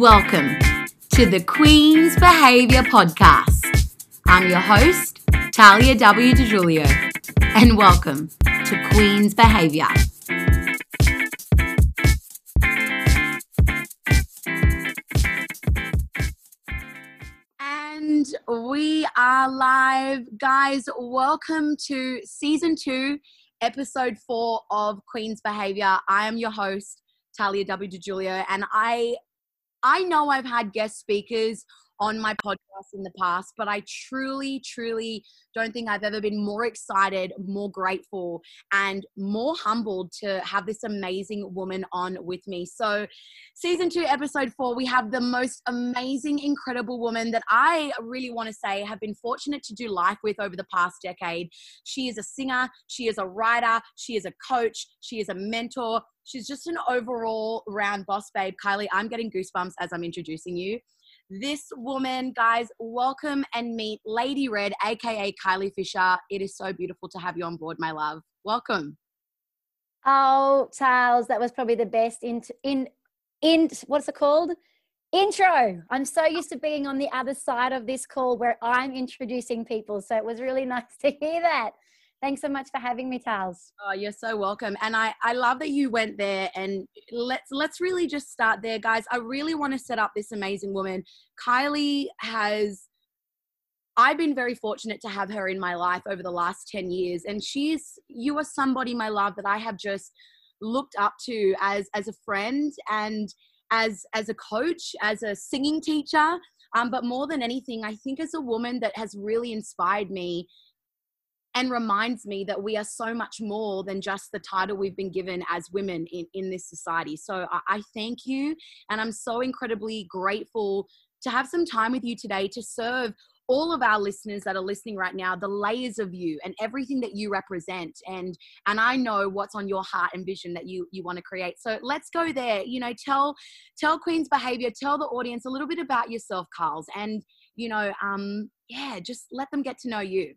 Welcome to the Queen's Behavior Podcast. I'm your host, Talia W. DiGiulio, and welcome to Queen's Behavior. And we are live, guys. Welcome to season two, episode four of Queen's Behavior. I am your host, Talia W. DiGiulio, and I I know I've had guest speakers on my podcast in the past, but I truly, truly don't think I've ever been more excited, more grateful, and more humbled to have this amazing woman on with me. So, season two, episode four, we have the most amazing, incredible woman that I really want to say have been fortunate to do life with over the past decade. She is a singer, she is a writer, she is a coach, she is a mentor. She's just an overall round boss babe. Kylie, I'm getting goosebumps as I'm introducing you. This woman, guys, welcome and meet Lady Red, aka Kylie Fisher. It is so beautiful to have you on board, my love. Welcome. Oh, Charles, that was probably the best in in in what's it called? Intro. I'm so used to being on the other side of this call where I'm introducing people. So it was really nice to hear that. Thanks so much for having me, Tals. Oh, you're so welcome. And I, I love that you went there and let's let's really just start there, guys. I really want to set up this amazing woman. Kylie has I've been very fortunate to have her in my life over the last 10 years. And she's you are somebody, my love, that I have just looked up to as as a friend and as as a coach, as a singing teacher. Um, but more than anything, I think as a woman that has really inspired me and reminds me that we are so much more than just the title we've been given as women in, in this society. So I, I thank you. And I'm so incredibly grateful to have some time with you today to serve all of our listeners that are listening right now the layers of you and everything that you represent and and i know what's on your heart and vision that you you want to create so let's go there you know tell tell queen's behavior tell the audience a little bit about yourself carls and you know um yeah just let them get to know you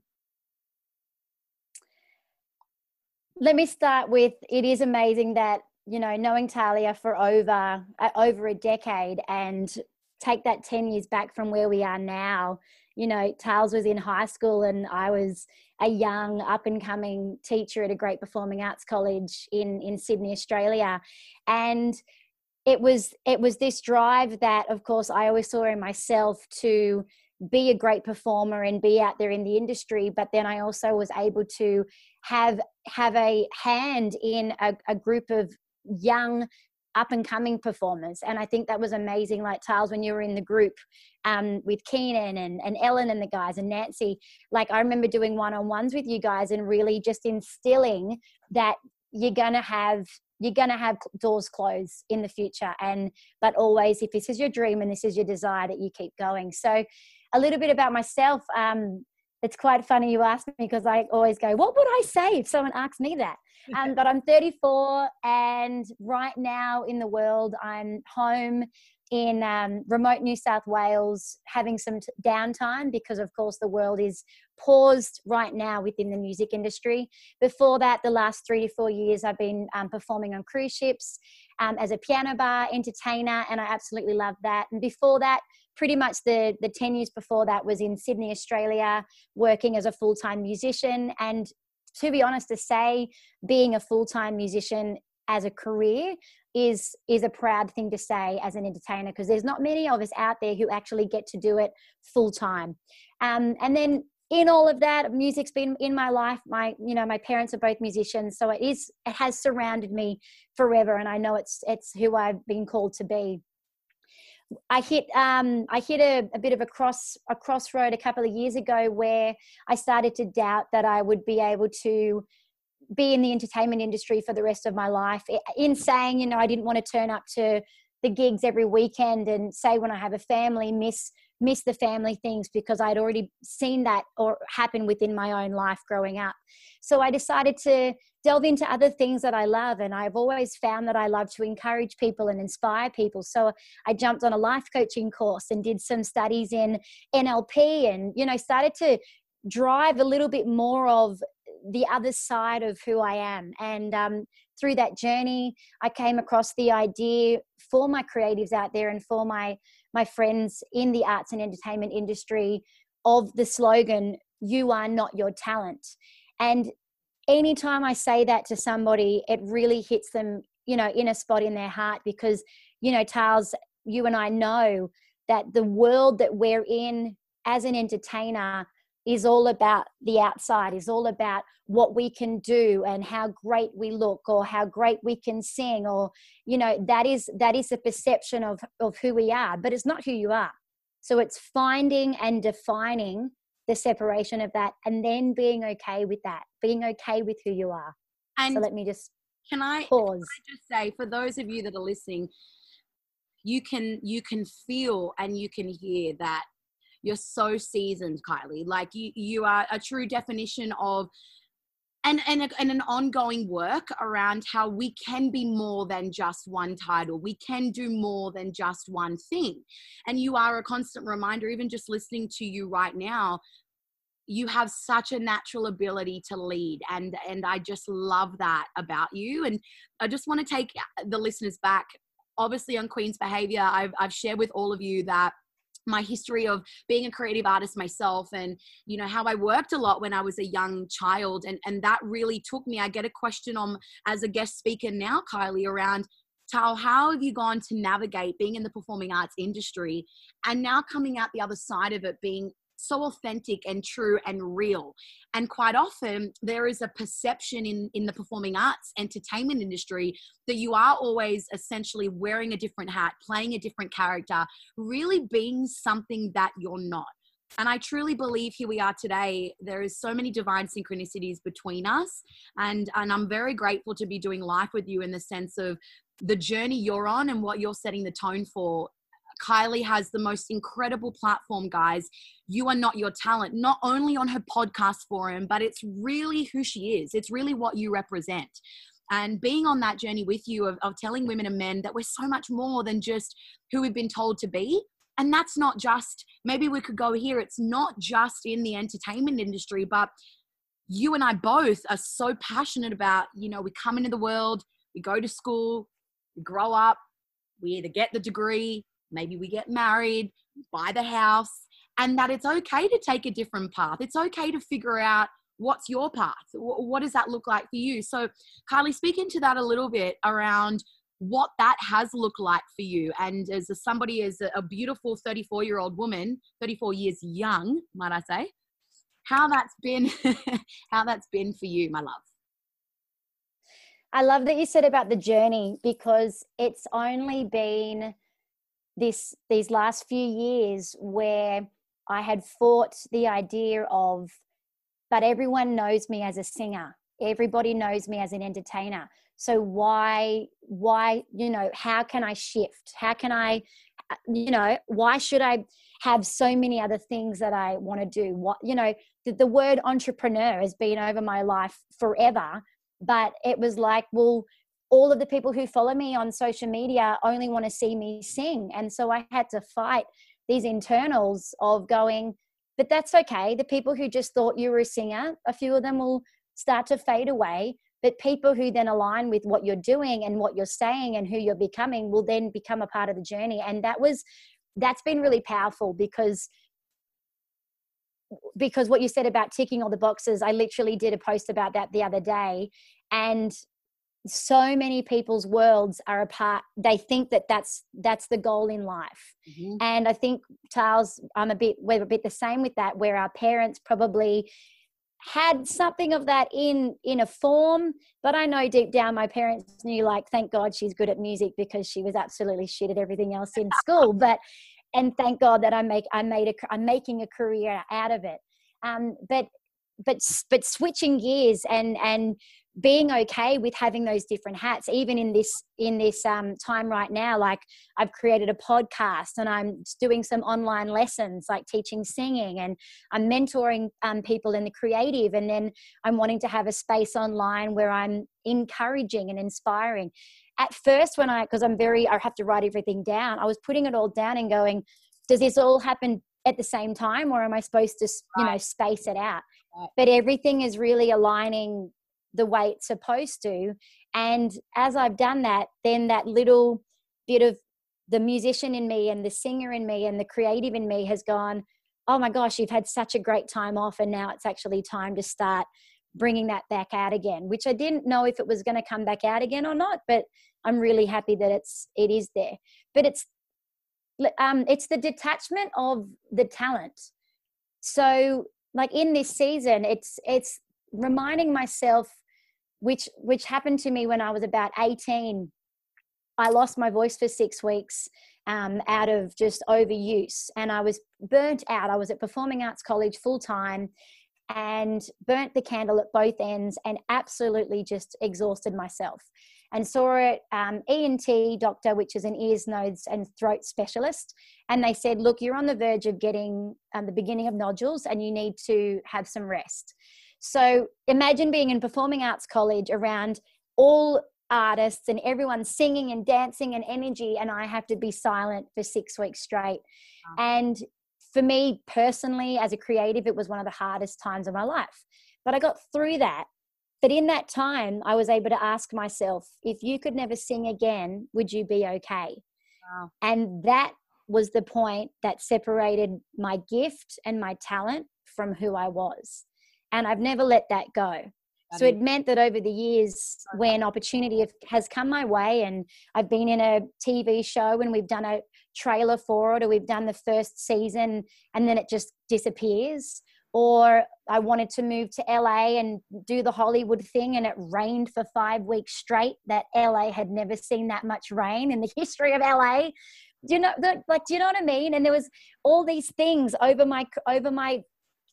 let me start with it is amazing that you know knowing talia for over uh, over a decade and take that 10 years back from where we are now you know tales was in high school and i was a young up and coming teacher at a great performing arts college in in sydney australia. And it was it was this drive that of course i always saw in myself to be a great performer and be out there in the industry but then i also was able to have have a hand in a, a group of young up and coming performers. And i think that was amazing like Charles when you were in the group um, with keenan and, and ellen and the guys and nancy like i remember doing one-on-ones with you guys and really just instilling that you're gonna have you're gonna have doors closed in the future and but always if this is your dream and this is your desire that you keep going. So a little bit about myself um, it's quite funny you ask me because I always go, what would I say if someone asked me that? Um, but I'm 34 and right now in the world, I'm home in um, remote New South Wales having some t- downtime because, of course, the world is paused right now within the music industry. Before that, the last three to four years, I've been um, performing on cruise ships um, as a piano bar entertainer, and I absolutely love that. And before that, pretty much the the 10 years before that was in Sydney, Australia, working as a full-time musician. And to be honest to say being a full-time musician as a career is is a proud thing to say as an entertainer because there's not many of us out there who actually get to do it full time um, and then in all of that music's been in my life. My you know my parents are both musicians so it is it has surrounded me forever and i know it's it's who i've been called to be I hit um, I hit a, a, bit of a cross a crossroad a couple of years ago where I started to doubt that I would be able to be in the entertainment industry for the rest of my life. In saying, you know, I didn't want to turn up to the gigs every weekend and say when I have a family miss miss the family things because I'd already seen that or happen within my own life growing up. So I decided to delve into other things that I love. And I've always found that I love to encourage people and inspire people. So I jumped on a life coaching course and did some studies in NLP and, you know, started to drive a little bit more of the other side of who I am. And um, through that journey, I came across the idea for my creatives out there and for my my friends in the arts and entertainment industry of the slogan "You are not your talent." And anytime I say that to somebody, it really hits them, you know, in a spot in their heart because, you know, Tales, you and I know that the world that we're in as an entertainer is all about the outside is all about what we can do and how great we look or how great we can sing or you know that is that is a perception of of who we are but it's not who you are. So it's finding and defining the separation of that and then being okay with that being okay with who you are. And so let me just can i pause. Can I just say for those of you that are listening you can you can feel and you can hear that you're so seasoned kylie like you you are a true definition of and, and, and an ongoing work around how we can be more than just one title. We can do more than just one thing. And you are a constant reminder, even just listening to you right now, you have such a natural ability to lead and and i just love that about you and i just want to take the listeners back obviously on queen's behavior i've, I've shared with all of you that my history of being a creative artist myself and you know how i worked a lot when i was a young child. And and that really took me i get a question on as a guest speaker now kylie around Tal, how have you gone to navigate being in the performing arts industry and now coming out the other side of it being so authentic and true and real. And quite often, there is a perception in, in the performing arts entertainment industry that you are always essentially wearing a different hat, playing a different character, really being something that you're not. And I truly believe here we are today. There is so many divine synchronicities between us. And, and I'm very grateful to be doing life with you in the sense of the journey you're on and what you're setting the tone for Kylie has the most incredible platform, guys. You are not your talent, not only on her podcast forum, but it's really who she is. It's really what you represent. And being on that journey with you of, of telling women and men that we're so much more than just who we've been told to be. And that's not just, maybe we could go here, it's not just in the entertainment industry, but you and I both are so passionate about, you know, we come into the world, we go to school, we grow up, we either get the degree, maybe we get married, buy the house, and that it's okay to take a different path. It's okay to figure out what's your path. What does that look like for you? So, Kylie, speak into that a little bit around what that has looked like for you. And as a, somebody, as a beautiful 34 year old woman, 34 years young, might I say, how that's been, how that's been for you, my love. I love that you said about the journey because it's only been this these last few years where I had fought the idea of, but everyone knows me as a singer. Everybody knows me as an entertainer. So why, why, you know, how can I shift? How can I, uh, you know, why should I have so many other things that I want to do? What, you know, the, the word entrepreneur has been over my life forever, but it was like, well, all of the people who follow me on social media only want to see me sing. And so I had to fight these internals of going, but that's okay. The people who just thought you were a singer, a few of them will start to fade away. But people who then align with what you're doing and what you're saying and who you're becoming will then become a part of the journey. And that was, that's been really powerful because because what you said about ticking all the boxes i literally did a post about that the other day and so many people's worlds are apart. They think that that's that's the goal in life. Mm-hmm. and i think Tales i'm a bit we're a bit the same with that where our parents probably had something of that in in a form but i know deep down my parents knew like thank god she's good at music because she was absolutely shit at everything else in school. But and thank god that i make i made a i'm making a career out of it. Um but but but switching gears and and being okay with having those different hats even in this in this um, time right now like i've created a podcast and i'm doing some online lessons like teaching singing and i'm mentoring um, people in the creative and then i'm wanting to have a space online where i'm encouraging and inspiring. At first when i because i'm very i have to write everything down i was putting it all down and going does this all happen at the same time or am i supposed to you know space it out? But everything is really aligning the way it's supposed to. And as I've done that, then that little bit of the musician in me and the singer in me and the creative in me has gone, oh my gosh, you've had such a great time off. And now it's actually time to start bringing that back out again, which I didn't know if it was going to come back out again or not, but I'm really happy that it's, it is there. But it's, um, it's the detachment of the talent. So like in this season, it's, it's reminding myself which which happened to me when I was about 18. I lost my voice for six weeks um, out of just overuse, and I was burnt out. I was at Performing Arts College full time, and burnt the candle at both ends, and absolutely just exhausted myself. And saw an um, ENT doctor, which is an ears, nose, and throat specialist, and they said, "Look, you're on the verge of getting um, the beginning of nodules, and you need to have some rest." So imagine being in performing arts college around all artists and everyone singing and dancing and energy, and I have to be silent for six weeks straight. Wow. And for me personally, as a creative, it was one of the hardest times of my life. But I got through that. But in that time, I was able to ask myself, if you could never sing again, would you be okay? Wow. And that was the point that separated my gift and my talent from who I was and I've never let that go. So it meant that over the years, when opportunity has come my way, and I've been in a TV show and we've done a trailer for it, or we've done the first season and then it just disappears, or I wanted to move to LA and do the Hollywood thing and it rained for five weeks straight, that LA had never seen that much rain in the history of LA. Do you know, like, do you know what I mean? And there was all these things over my over my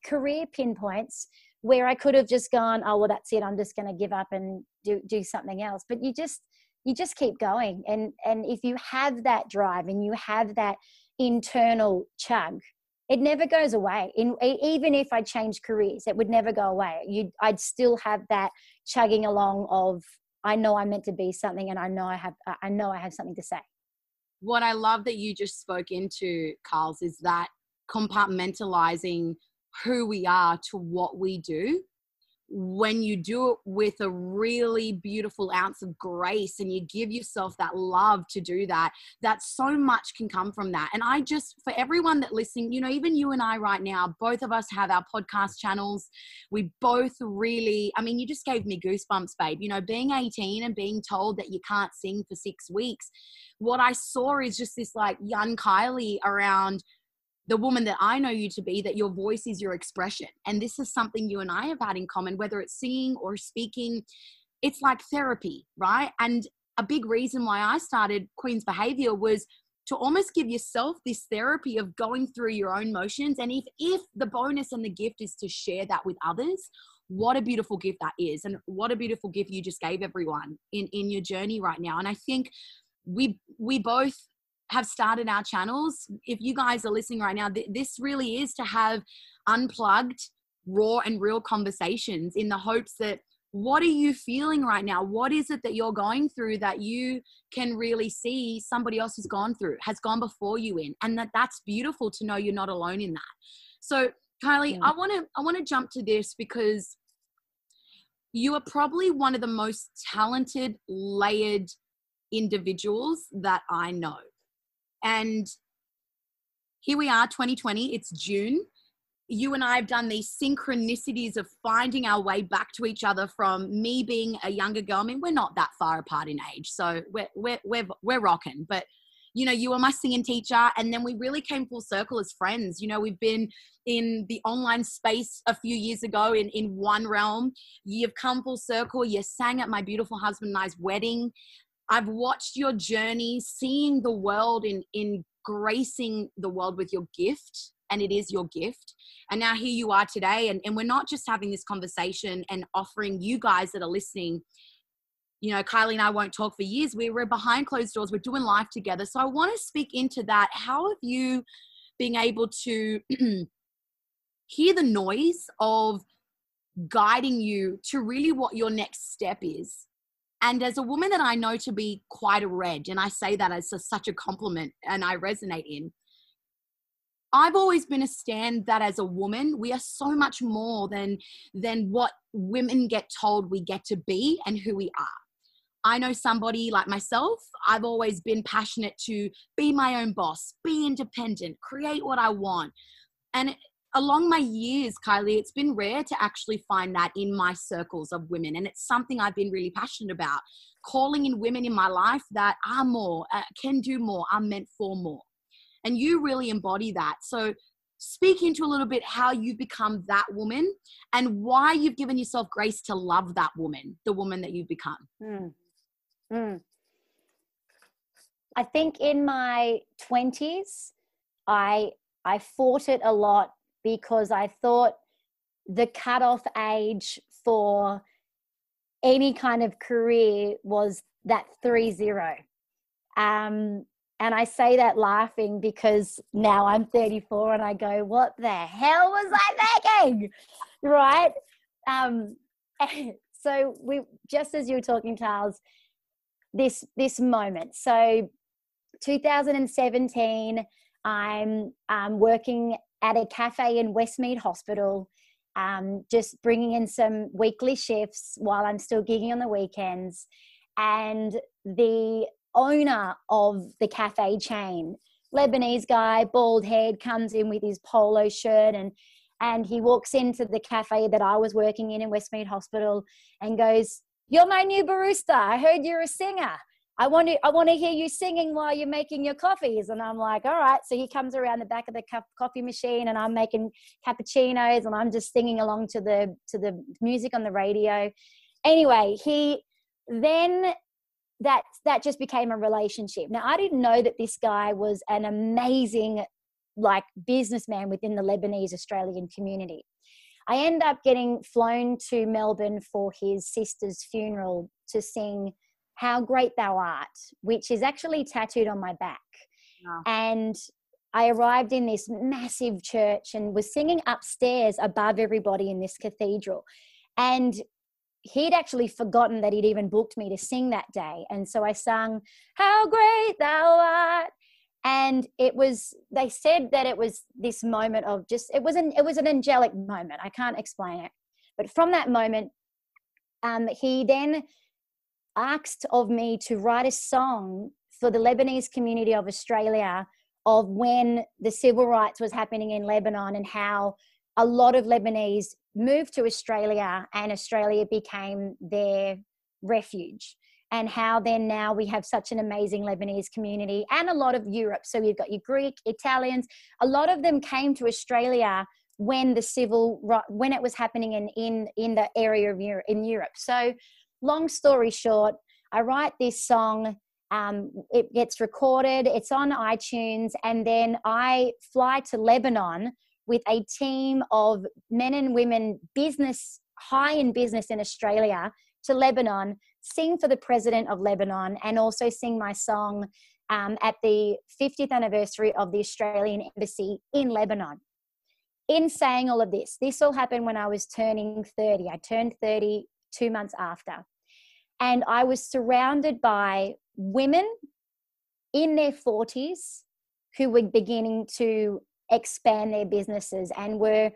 career pinpoints where I could have just gone, oh well, that's it. I'm just going to give up and do do something else. But you just you just keep going, and and if you have that drive and you have that internal chug, it never goes away. In even if I change careers, it would never go away. You, I'd still have that chugging along of I know I'm meant to be something, and I know I have I know I have something to say. What I love that you just spoke into, Carls, is that compartmentalizing who we are to what we do when you do it with a really beautiful ounce of grace and you give yourself that love to do that that so much can come from that. And i just for everyone that listening you know even you and i right now both of us have our podcast channels. We both really i mean you just gave me goosebumps babe. You know being 18 and being told that you can't sing for six weeks what i saw is just this like young kylie around the woman that I know you to be, that your voice is your expression. And this is something you and I have had in common, whether it's singing or speaking. It's like therapy, right? And a big reason why I started Queen's Behavior was to almost give yourself this therapy of going through your own motions. And if, if the bonus and the gift is to share that with others, what a beautiful gift that is. And what a beautiful gift you just gave everyone in, in your journey right now. And I think we we both have started our channels, if you guys are listening right now, th- this really is to have unplugged, raw, and real conversations in the hopes that what are you feeling right now? What is it that you're going through that you can really see somebody else has gone through, has gone before you in, and that that's beautiful to know you're not alone in that. So, Kylie, yeah. I want to I want to jump to this because you are probably one of the most talented, layered individuals that I know. And here we are, 2020, it's June. You and I have done these synchronicities of finding our way back to each other from me being a younger girl. I mean, we're not that far apart in age, so we're, we're, we're, we're rocking. But, you know, you were my singing teacher, and then we really came full circle as friends. You know, we've been in the online space a few years ago in, in one realm. You've come full circle. You sang at my beautiful husband and I's wedding. I've watched your journey, seeing the world in in gracing the world with your gift and it is your gift. And now here you are today. And, and we're not just having this conversation and offering you guys that are listening. You know, Kylie and I won't talk for years. We were behind closed doors. We're doing life together. So I want to speak into that. How have you been able to hear the noise of guiding you to really what your next step is and as a woman that I know to be quite a red, and I say that as a, such a compliment and I resonate in, I've always been a stand that as a woman, we are so much more than than what women get told we get to be and who we are. I know somebody like myself, I've always been passionate to be my own boss, be independent, create what I want. And along my years, Kylie, it's been rare to actually find that in my circles of women. And it's something I've been really passionate about calling in women in my life that are more, uh, can do more, are meant for more. And you really embody that. So, speak into a little bit how you've become that woman and why you've given yourself grace to love that woman, the woman that you've become. Mm. Mm. I think in my 20s, I I fought it a lot because I thought the cutoff age for any kind of career was that three zero. Um, and I say that laughing because now I'm 34 and I go, what the hell was I thinking? Right? Um, so we just as you were talking, Charles, this this moment. So 2017, I'm um, working at a cafe in Westmead Hospital, um, just bringing in some weekly shifts while I'm still gigging on the weekends. And the owner of the cafe chain, Lebanese guy, bald head, comes in with his polo shirt and and he walks into the cafe that I was working in in Westmead Hospital and goes, "You're my new barista. I heard you're a singer." I want to, I want to hear you singing while you're making your coffees. And I'm like, all right. So he comes around the back of the coffee machine and I'm making cappuccinos and I'm just singing along to the, to the music on the radio. Anyway, he then that, that just became a relationship. Now I didn't know that this guy was an amazing like businessman within the Lebanese Australian community. I end up getting flown to Melbourne for his sister's funeral to sing how Great Thou Art, which is actually tattooed on my back. Wow. And I arrived in this massive church and was singing upstairs above everybody in this cathedral. And he'd actually forgotten that he'd even booked me to sing that day. And so I sung, How Great Thou Art. And it was, they said that it was this moment of just, it was an, it was an angelic moment. I can't explain it. But from that moment, um, he then asked of me to write a song for the Lebanese community of Australia of when the civil rights was happening in Lebanon and how a lot of Lebanese moved to Australia and Australia became their refuge. And how then now we have such an amazing Lebanese community and a lot of Europe. So you've got your Greek, Italians, a lot of them came to Australia when the civil right when it was happening in in in the area of Europe in Europe. So long story short, I write this song. Um, it gets recorded, it's on iTunes, and then I fly to Lebanon with a team of men and women, business, high in business in Australia, to Lebanon, sing for the president of Lebanon, and also sing my song um, at the 50th anniversary of the Australian Embassy in Lebanon. In saying all of this, this all happened when I was turning 30. I turned 30 two months after. And I was surrounded by women in their 40s who were beginning to expand their businesses and were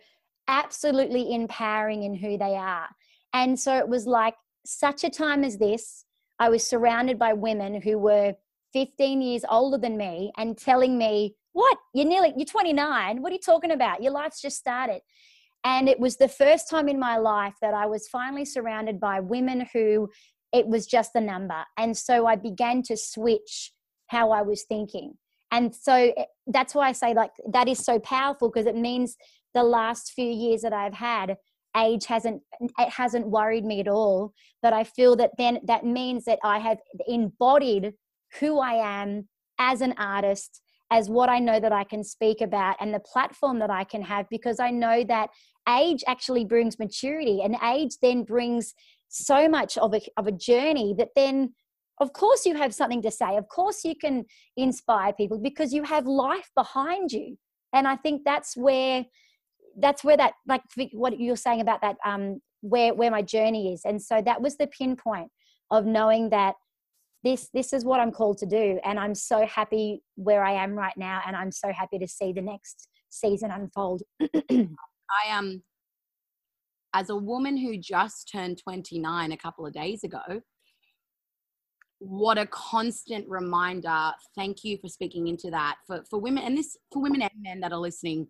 absolutely empowering in who they are. And so it was like such a time as this, I was surrounded by women who were 15 years older than me and telling me, What? You're nearly, you're 29. What are you talking about? Your life's just started. And it was the first time in my life that I was finally surrounded by women who it was just a number. And so I began to switch how I was thinking. And so eh, that's why I say, like, that is so powerful because it means the last few years that I've had, age hasn't it hasn't worried me at all but i feel that then that means that i have embodied who i am as an artist as what i know that i can speak about and the platform that i can have because i know that age actually brings maturity and age then brings so much of a, of a journey that then of course you have something to say. Of course you can inspire people because you have life behind you. And i think that's where that's where that like what you're saying about that um where where my journey is. And so that was the pinpoint of knowing that this this is what i'm called to do and i'm so happy where i am right now and i'm so happy to see the next season unfold. I am, um, as a woman who just turned 29 a couple of days ago, what a constant reminder. Thank you for speaking into that for, for women and this for women and men that are listening.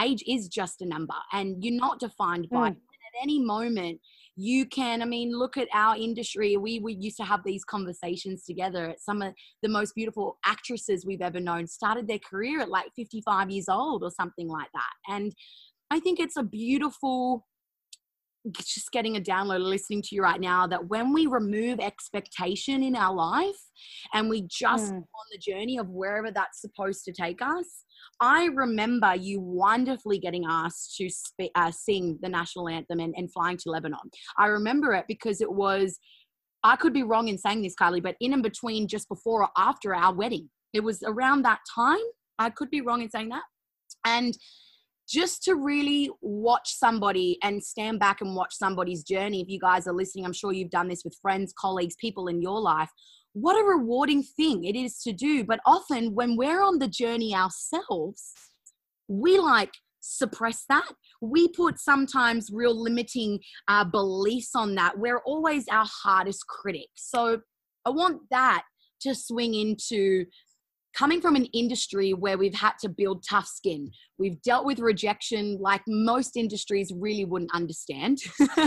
Age is just a number and you're not defined by mm. at any moment you can i mean look at our industry we we used to have these conversations together. Some of the most beautiful actresses we've ever known started their career at like 55 years old or something like that. And i think it's a beautiful just getting a download listening to you right now that when we remove expectation in our life and we just mm. on the journey of wherever that's supposed to take us i remember you wonderfully getting asked to sp- uh, sing the national anthem and, and flying to lebanon. I remember it because it was i could be wrong in saying this kylie but in and between just before or after our wedding. It was around that time i could be wrong in saying that. And just to really watch somebody and stand back and watch somebody's journey. If you guys are listening, I'm sure you've done this with friends, colleagues, people in your life. What a rewarding thing it is to do. But often when we're on the journey ourselves, we like suppress that. We put sometimes real limiting uh, beliefs on that. We're always our hardest critic. So I want that to swing into coming from an industry where we've had to build tough skin, we've dealt with rejection like most industries really wouldn't understand.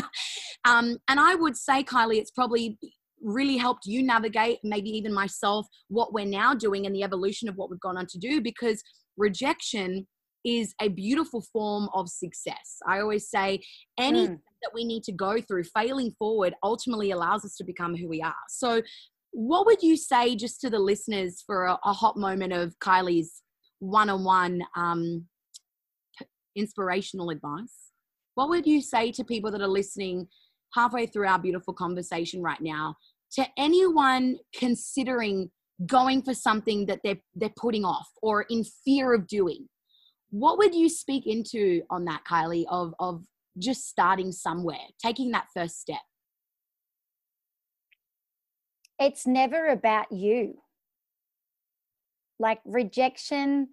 um, and I would say, Kylie, it's probably really helped you navigate, maybe even myself, what we're now doing and the evolution of what we've gone on to do because rejection is a beautiful form of success. I always say anything mm. that we need to go through, failing forward, ultimately allows us to become who we are. So what would you say just to the listeners for a, a hot moment of Kylie's one-on-one um, inspirational advice? What would you say to people that are listening halfway through our beautiful conversation right now? To anyone considering going for something that they're they're putting off or in fear of doing, what would you speak into on that, Kylie? Of of just starting somewhere, taking that first step it's never about you. Like rejection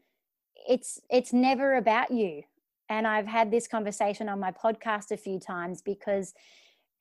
it's it's never about you. And i've had this conversation on my podcast a few times because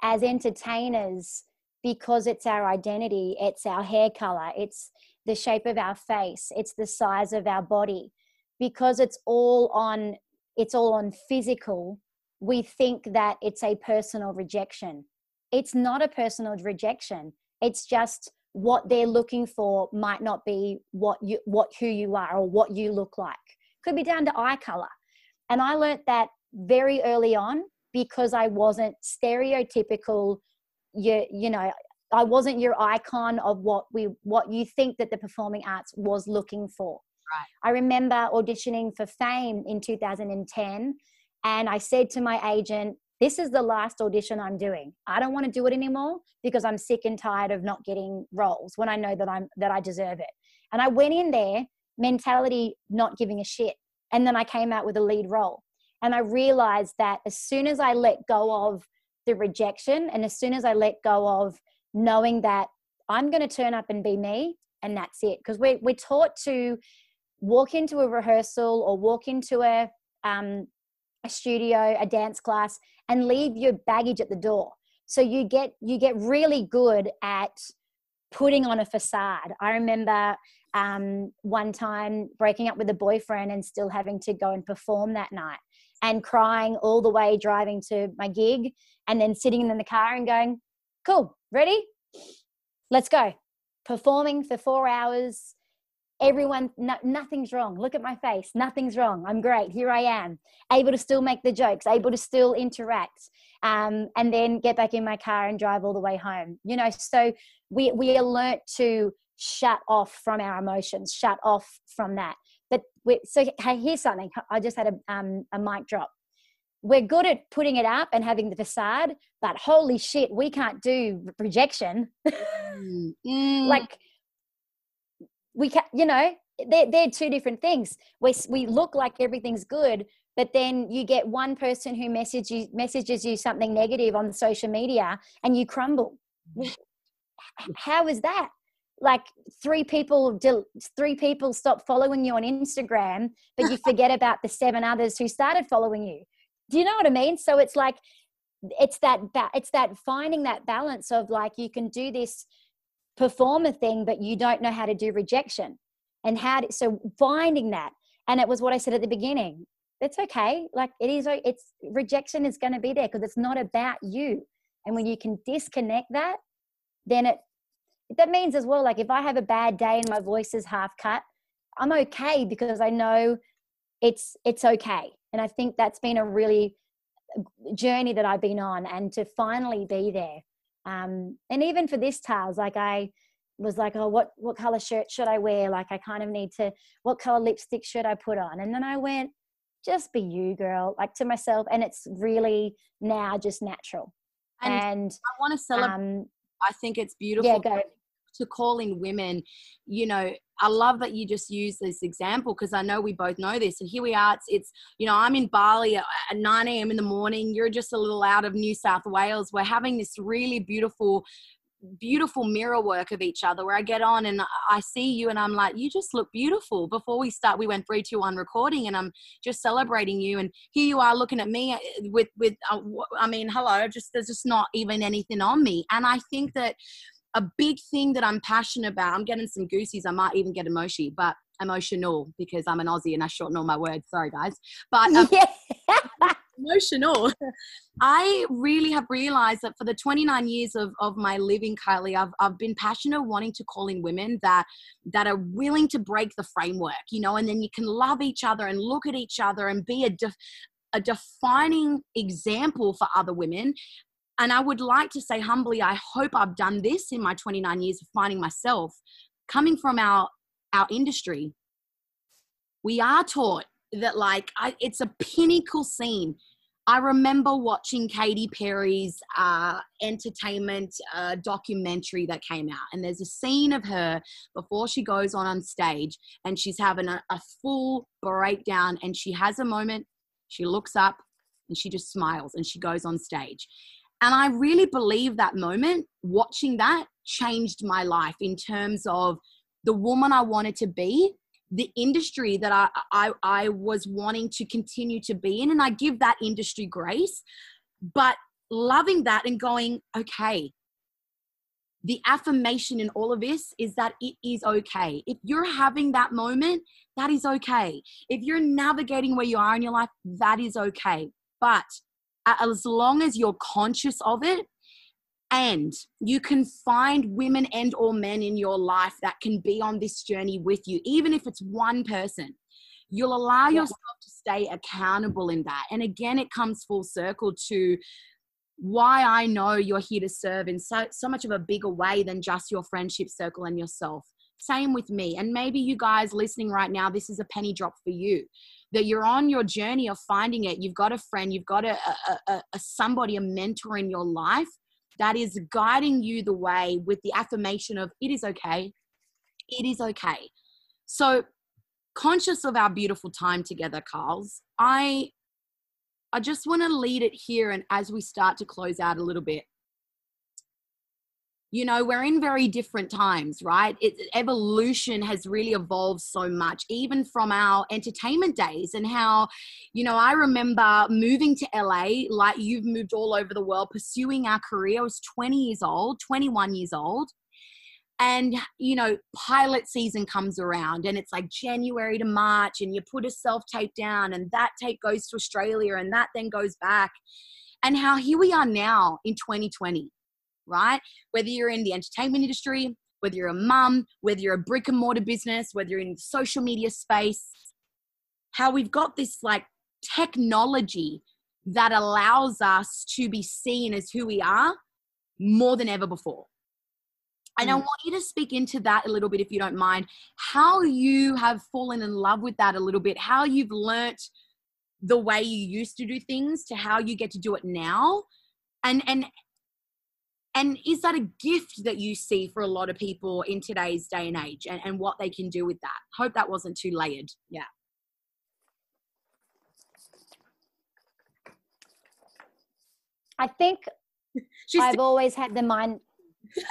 as entertainers because it's our identity it's our hair color it's the shape of our face it's the size of our body because it's all on it's all on physical we think that it's a personal rejection. It's not a personal rejection it's just what they're looking for might not be what you what who you are or what you look like. Could be down to eye color. And i learnt that very early on because i wasn't stereotypical you you know i wasn't your icon of what we what you think that the performing arts was looking for. Right. i remember auditioning for fame in 2010 and i said to my agent this is the last audition I'm doing. I don't want to do it anymore because I'm sick and tired of not getting roles when I know that I'm that I deserve it. And I went in there mentality not giving a shit. And then I came out with a lead role. And I realized that as soon as I let go of the rejection and as soon as I let go of knowing that I'm going to turn up and be me and that's it because we're, we're taught to walk into a rehearsal or walk into a um, studio, a dance class, and leave your baggage at the door. So you get you get really good at putting on a facade. I remember um, one time breaking up with a boyfriend and still having to go and perform that night and crying all the way driving to my gig and then sitting in the car and going, cool, ready? Let's go. Performing for four hours, everyone no, nothing's wrong. Look at my face. Nothing's wrong. I'm great. Here i am. Able to still make the jokes able to still interact um, and then get back in my car and drive all the way home. You know so we we are learnt to shut off from our emotions shut off from that. But we, so hey, here's something. I just had a, um, a mic drop. We're good at putting it up and having the facade but holy shit we can't do rejection. Mm. mm. like we can you know they're, they're two different things we, we look like everything's good but then you get one person who messages you, messages you something negative on social media and you crumble mm. how is that like three people three people stop following you on Instagram, but you forget about the seven others who started following you. Do you know what I mean? So it's like it's that it's that finding that balance of like you can do this performer thing, but you don't know how to do rejection and how to, so finding that. And it was what I said at the beginning. It's okay. Like it is. It's rejection is going to be there because it's not about you. And when you can disconnect that, then it that means as well like if i have a bad day and my voice is half cut i'm okay because i know it's it's okay and i think that's been a really uh, journey that i've been on and to finally be there um and even for this tales like i was like oh what what color shirt should i wear? Like i kind of need to what color lipstick should i put on? And then i went just be you girl like to myself and it's really now just natural. And, and i want to celebrate um, I think it's beautiful. Yeah, go. to calling women, you know, I love that you just use this example because I know we both know this. And here we are. It's, it's you know, I'm in Bali at 9 a.m. in the morning. You're just a little out of New South Wales. We're having this really beautiful beautiful mirror work of each other where I get on and I see you and I'm like, you just look beautiful. Before we start, we went three, two, one recording and I'm just celebrating you. And here you are looking at me uh, with, with, uh, I mean, hello, just, there's just not even anything on me. And I think that a big thing that I'm passionate about. I'm getting some goosies. I might even get emoji, but emotional because I'm an Aussie and I shorten all my words. Sorry, guys. But um, yeah. emotional. I really have realized that for the 29 years of, of my living, Kylie, I've, I've been passionate wanting to call in women that that are willing to break the framework, you know, and then you can love each other and look at each other and be a def, a defining example for other women and I would like to say humbly, I hope I've done this in my 29 years of finding myself. Coming from our our industry, we are taught that like I, it's a pinnacle scene. I remember watching Katy Perry's uh, entertainment uh, documentary that came out, and there's a scene of her before she goes on on stage, and she's having a, a full breakdown, and she has a moment. She looks up, and she just smiles, and she goes on stage. And I really believe that moment, watching that, changed my life in terms of the woman I wanted to be, the industry that I, I, I was wanting to continue to be in. And I give that industry grace, but loving that and going, okay, the affirmation in all of this is that it is okay. If you're having that moment, that is okay. If you're navigating where you are in your life, that is okay. But as long as you're conscious of it and you can find women and or men in your life that can be on this journey with you even if it's one person you'll allow yeah. yourself to stay accountable in that and again it comes full circle to why I know you're here to serve in so, so much of a bigger way than just your friendship circle and yourself. Same with me. And maybe you guys listening right now, this is a penny drop for you that you're on your journey of finding it. You've got a friend, you've got a, a, a, a somebody, a mentor in your life that is guiding you the way with the affirmation of it is okay. It is okay. So conscious of our beautiful time together, Carls, I I just want to lead it here and as we start to close out a little bit you know we're in very different times right? It, evolution has really evolved so much even from our entertainment days and how you know i remember moving to la like you've moved all over the world pursuing our career. I was 20 years old 21 years old. And you know pilot season comes around and it's like january to march and you put a self tape down and that tape goes to australia and that then goes back. And how here we are now in 2020 right? Whether you're in the entertainment industry, whether you're a mum, whether you're a brick and mortar business, whether you're in the social media space, how we've got this like technology that allows us to be seen as who we are more than ever before. And I mm. want you to speak into that a little bit, if you don't mind, how you have fallen in love with that a little bit, how you've learnt the way you used to do things to how you get to do it now. And, and and is that a gift that you see for a lot of people in today's day and age and, and what they can do with that? Hope that wasn't too layered. Yeah. I think She's I've always had the mind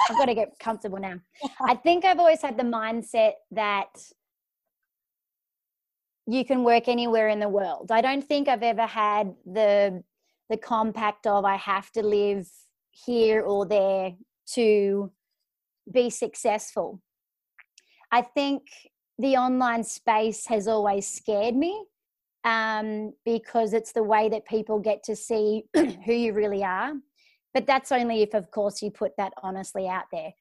I've got to get comfortable now. I think I've always had the mindset that you can work anywhere in the world. I don't think I've ever had the the compact of I have to live here or there to be successful. I think the online space has always scared me um, because it's the way that people get to see who you really are. But that's only if, of course, you put that honestly out there.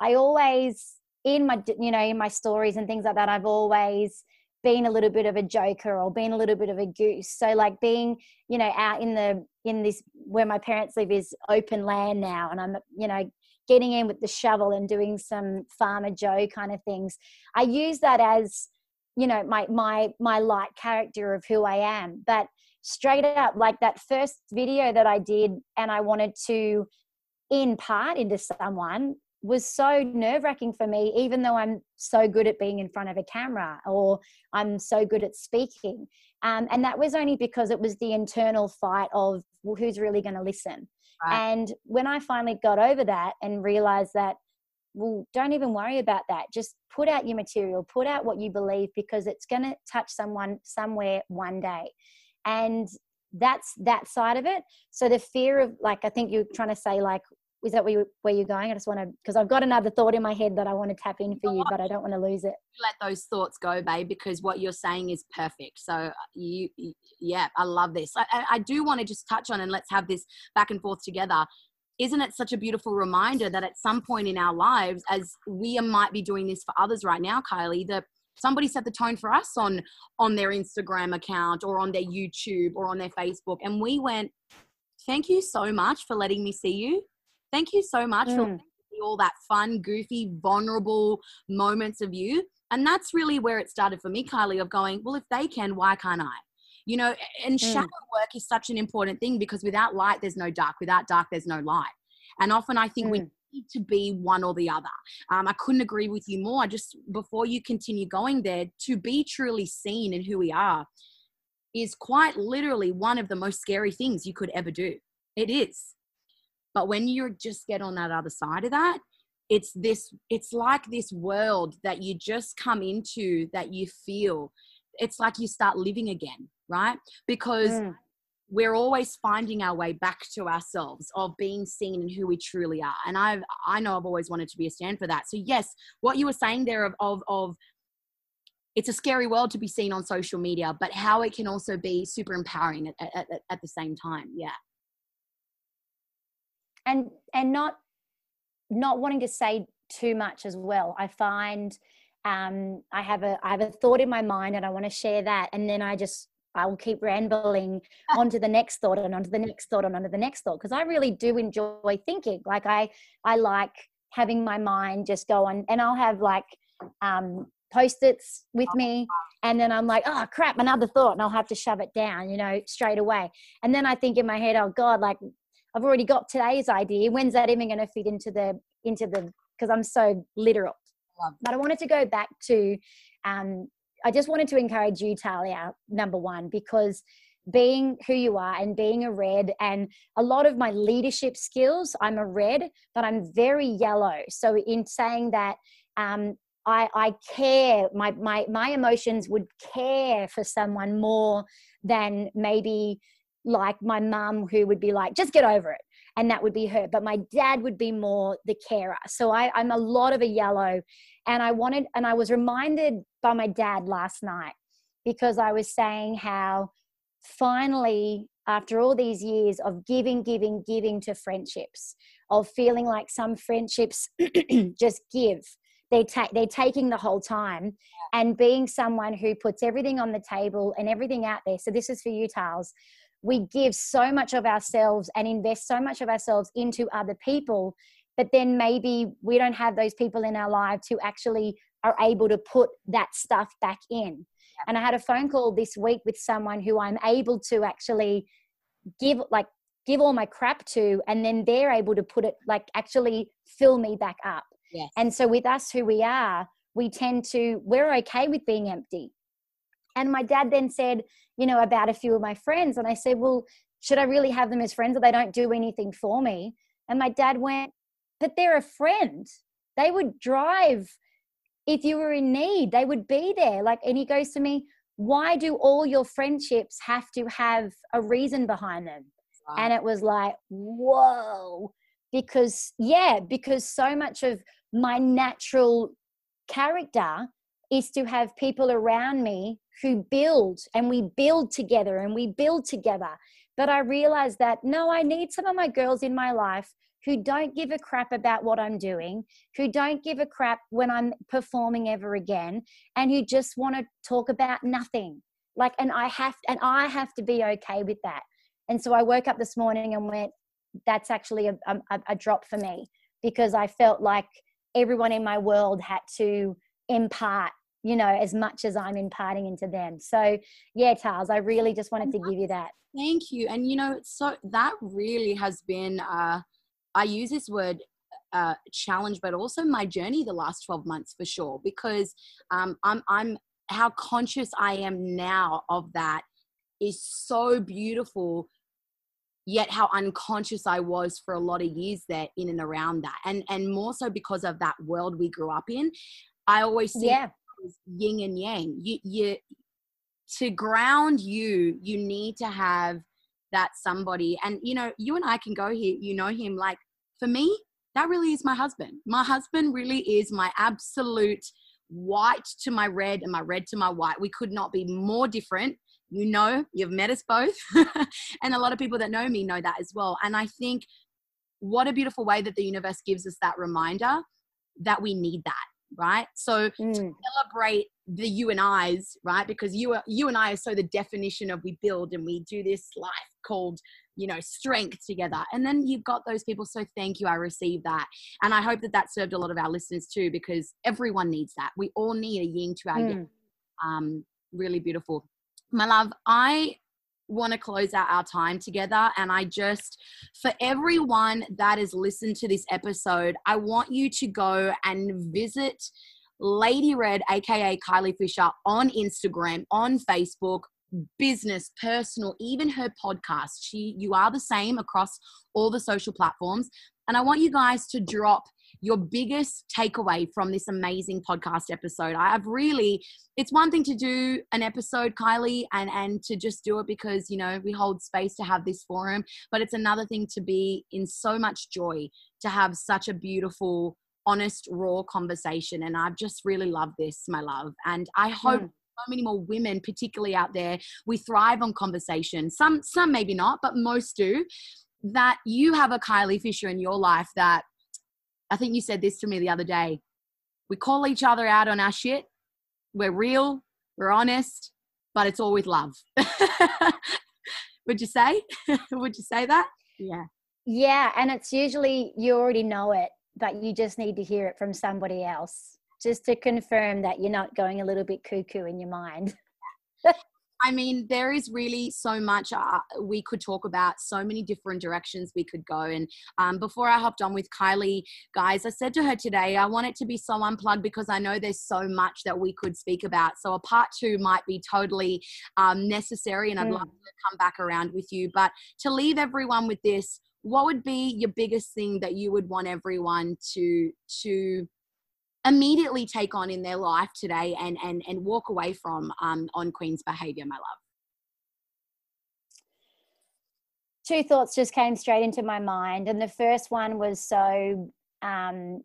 I always, in my, you know, in my stories and things like that, I've always been a little bit of a joker or being a little bit of a goose. So like being, you know, out in the in this where my parents live is open land now, and I'm, you know, getting in with the shovel and doing some farmer Joe kind of things. I use that as, you know, my my my light character of who I am. But straight up, like that first video that I did, and I wanted to in part into someone was so nerve wracking for me, even though I'm so good at being in front of a camera or I'm so good at speaking. Um, and that was only because it was the internal fight of well, who's really going to listen. Right. And when I finally got over that and realized that, well, don't even worry about that. Just put out your material, put out what you believe because it's going to touch someone somewhere one day. And that's that side of it. So the fear of, like, I think you're trying to say, like, is that where, you, where you're going? I just want to, because I've got another thought in my head that I want to tap in for you, but I don't want to lose it. Let those thoughts go, babe, because what you're saying is perfect. So uh, you, yeah, I love this. I, I do want to just touch on and let's have this back and forth together. Isn't it such a beautiful reminder that at some point in our lives, as we might be doing this for others right now, Kylie, that somebody set the tone for us on on their Instagram account or on their YouTube or on their Facebook, and we went, "Thank you so much for letting me see you Thank you so much mm. for all that fun, goofy, vulnerable moments of you. And that's really where it started for me, Kylie, of going, well, if they can, why can't I? You know, and mm. shadow work is such an important thing because without light, there's no dark. Without dark, there's no light. And often I think mm. we need to be one or the other. Um, I couldn't agree with you more. Just before you continue going there, to be truly seen in who we are is quite literally one of the most scary things you could ever do. It is. But when you just get on that other side of that, it's this, it's like this world that you just come into that you feel. It's like you start living again, right? Because mm. we're always finding our way back to ourselves of being seen and who we truly are. And I've, I know I've always wanted to be a stand for that. So yes, what you were saying there of, of, of it's a scary world to be seen on social media, but how it can also be super empowering at, at, at, at the same time. Yeah and and not not wanting to say too much as well. I find um, i have a i have a thought in my mind and i want to share that and then i just i will keep rambling onto the next thought and onto the next thought and onto the next thought because i really do enjoy thinking. Like i i like having my mind just go on and i'll have like um post-its with me and then i'm like oh crap another thought and i'll have to shove it down you know straight away. And then i think in my head oh god like I've already got today's idea. When's that even going to fit into the into the because I'm so literal. But I wanted to go back to um, I just wanted to encourage you, Talia, number one, because being who you are and being a red and a lot of my leadership skills, I'm a red, but I'm very yellow. So in saying that, um, I, I care, my, my, my emotions would care for someone more than maybe like my mum who would be like just get over it and that would be her but my dad would be more the carer. So I, i'm a lot of a yellow and i wanted and i was reminded by my dad last night because i was saying how finally after all these years of giving giving giving to friendships of feeling like some friendships just give they take they're taking the whole time and being someone who puts everything on the table and everything out there. So this is for you Tals we give so much of ourselves and invest so much of ourselves into other people but then maybe we don't have those people in our lives who actually are able to put that stuff back in. And i had a phone call this week with someone who i'm able to actually give like give all my crap to and then they're able to put it like actually fill me back up. Yes. and so with us who we are we tend to we're okay with being empty and my dad then said, you know, about a few of my friends. And I said, well, should I really have them as friends or they don't do anything for me? And my dad went, but they're a friend. They would drive if you were in need, they would be there. Like, and he goes to me, why do all your friendships have to have a reason behind them? Wow. And it was like, whoa. Because, yeah, because so much of my natural character is to have people around me who build and we build together and we build together. But I realized that no, I need some of my girls in my life who don't give a crap about what I'm doing, who don't give a crap when I'm performing ever again, and who just want to talk about nothing. Like, and I have, and I have to be okay with that. And so I woke up this morning and went, that's actually a, a, a drop for me because I felt like everyone in my world had to impart you know as much as i'm imparting into them so yeah Tals, i really just wanted to give you that thank you and you know so that really has been uh I use this word uh, challenge, but also my journey the last 12 months for sure, because um, I'm, I'm how conscious I am now of that is so beautiful yet how unconscious I was for a lot of years there in and around that. And and more so because of that world we grew up in. I always see yeah. Yin and yang. You you to ground you, you need to have that somebody. And you know you and i can go here you know him like for me that really is my husband. My husband really is my absolute white to my red and my red to my white. We could not be more different. You know you've met us both. And a lot of people that know me know that as well. And i think what a beautiful way that the universe gives us that reminder that we need that right? So mm. to celebrate the you and i's right? Because you are you and i are so the definition of we build and we do this life called you know strength together. And then you've got those people so thank you i received that. And i hope that that served a lot of our listeners too because everyone needs that. We all need a yin to our mm. yin um really beautiful. My love i want to close out our time together. And I just, for everyone that has listened to this episode, I want you to go and visit Lady Red, aka Kylie Fisher, on Instagram, on Facebook, business, personal, even her podcast. She, you are the same across all the social platforms. And I want you guys to drop your biggest takeaway from this amazing podcast episode. I've really, it's one thing to do an episode, Kylie, and, and to just do it because, you know, we hold space to have this forum, but it's another thing to be in so much joy to have such a beautiful, honest, raw conversation. And I've just really loved this, my love. And I hope. Mm so many more women particularly out there we thrive on conversation some some maybe not but most do that you have a kylie fisher in your life that I think you said this to me the other day. We call each other out on our shit. We're real, we're honest, but it's all with love. Would you say? Would you say that? Yeah. Yeah. And it's usually you already know it, but you just need to hear it from somebody else just to confirm that you're not going a little bit cuckoo in your mind. I mean, there is really so much uh, we could talk about, so many different directions we could go. And um, before I hopped on with Kylie, guys, I said to her today, I want it to be so unplugged because I know there's so much that we could speak about. So a part two might be totally um, necessary, and I'd mm. love to come back around with you. But to leave everyone with this, what would be your biggest thing that you would want everyone to to immediately take on in their life today and and and walk away from um, on Queen's behavior, my love? Two thoughts just came straight into my mind, and the first one was so um,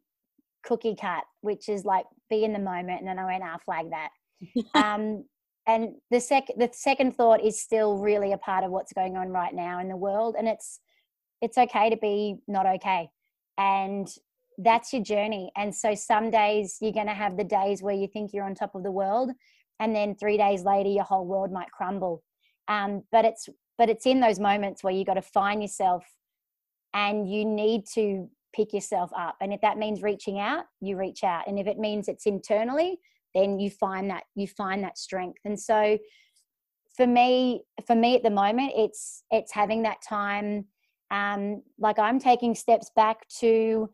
cookie cut, which is like be in the moment, and then I went, "Ah, flag that." um, and the second the second thought is still really a part of what's going on right now in the world, and it's it's okay to be not okay, and that's your journey. And so some days you're going to have the days where you think you're on top of the world, and then three days later your whole world might crumble. Um, but it's but it's in those moments where you got to find yourself, and you need to pick yourself up. And if that means reaching out, you reach out. And if it means it's internally, then you find that you find that strength. And so for me, for me at the moment, it's it's having that time. Um, like I'm taking steps back to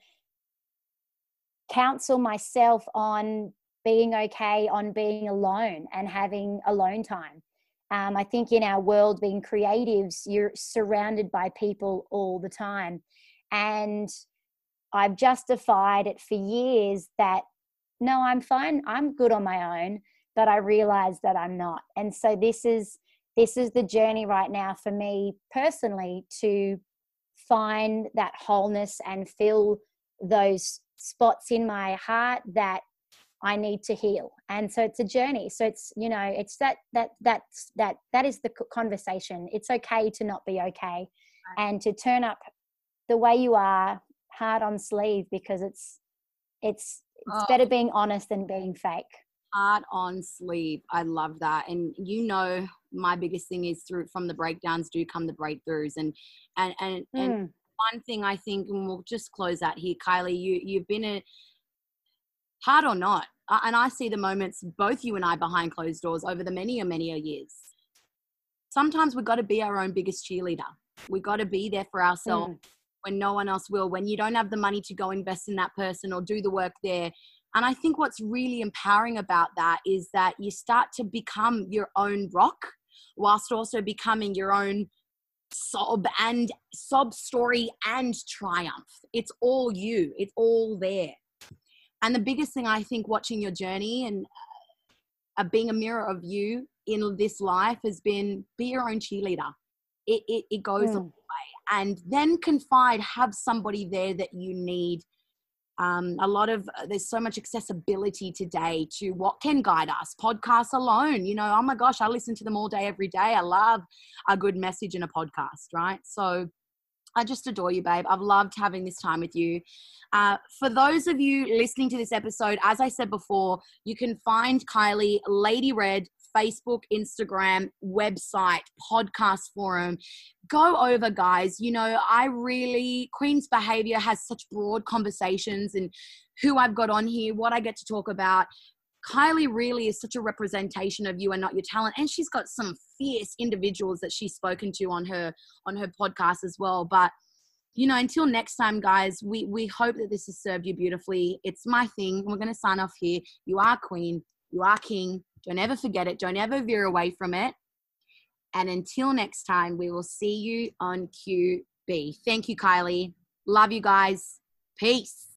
counsel myself on being okay on being alone and having alone time. Um, I think in our world, being creatives, you're surrounded by people all the time. And I've justified it for years that no, I'm fine, I'm good on my own, but I realize that I'm not. And so this is this is the journey right now for me personally to find that wholeness and fill those spots in my heart that I need to heal. And so it's a journey. So it's, you know, it's that, that, that's, that, that is the conversation. It's okay to not be okay and to turn up the way you are hard on sleeve because it's, it's, it's oh. better being honest than being fake. Heart on sleeve. I love that. And you know, my biggest thing is through from the breakdowns do come the breakthroughs. And, and, and, mm. and one thing I think, and we'll just close out here, Kylie, you, you've been a, hard or not. And I see the moments, both you and I, behind closed doors over the many and many years. Sometimes we've got to be our own biggest cheerleader. We've got to be there for ourselves mm. when no one else will, when you don't have the money to go invest in that person or do the work there. And I think what's really empowering about that is that you start to become your own rock whilst also becoming your own sob and sob story and triumph. It's all you, it's all there. And the biggest thing I think watching your journey and uh, being a mirror of you in this life has been be your own cheerleader. It, it, it goes mm. away. And then confide, have somebody there that you need. Um, a lot of uh, there's so much accessibility today to what can guide us podcasts alone you know oh my gosh i listen to them all day every day i love a good message in a podcast right so I just adore you, babe. I've loved having this time with you. Uh, for those of you listening to this episode, as I said before, you can find Kylie Lady Red Facebook, Instagram, website, podcast forum. Go over, guys. You know, I really, Queen's Behavior has such broad conversations and who I've got on here, what I get to talk about. Kylie really is such a representation of you and not your talent. And she's got some fierce individuals that she's spoken to on her on her podcast as well. But you know, until next time, guys, we we hope that this has served you beautifully. It's my thing. We're gonna sign off here. You are queen, you are king. Don't ever forget it. Don't ever veer away from it. And until next time, we will see you on QB. Thank you, Kylie. Love you guys. Peace.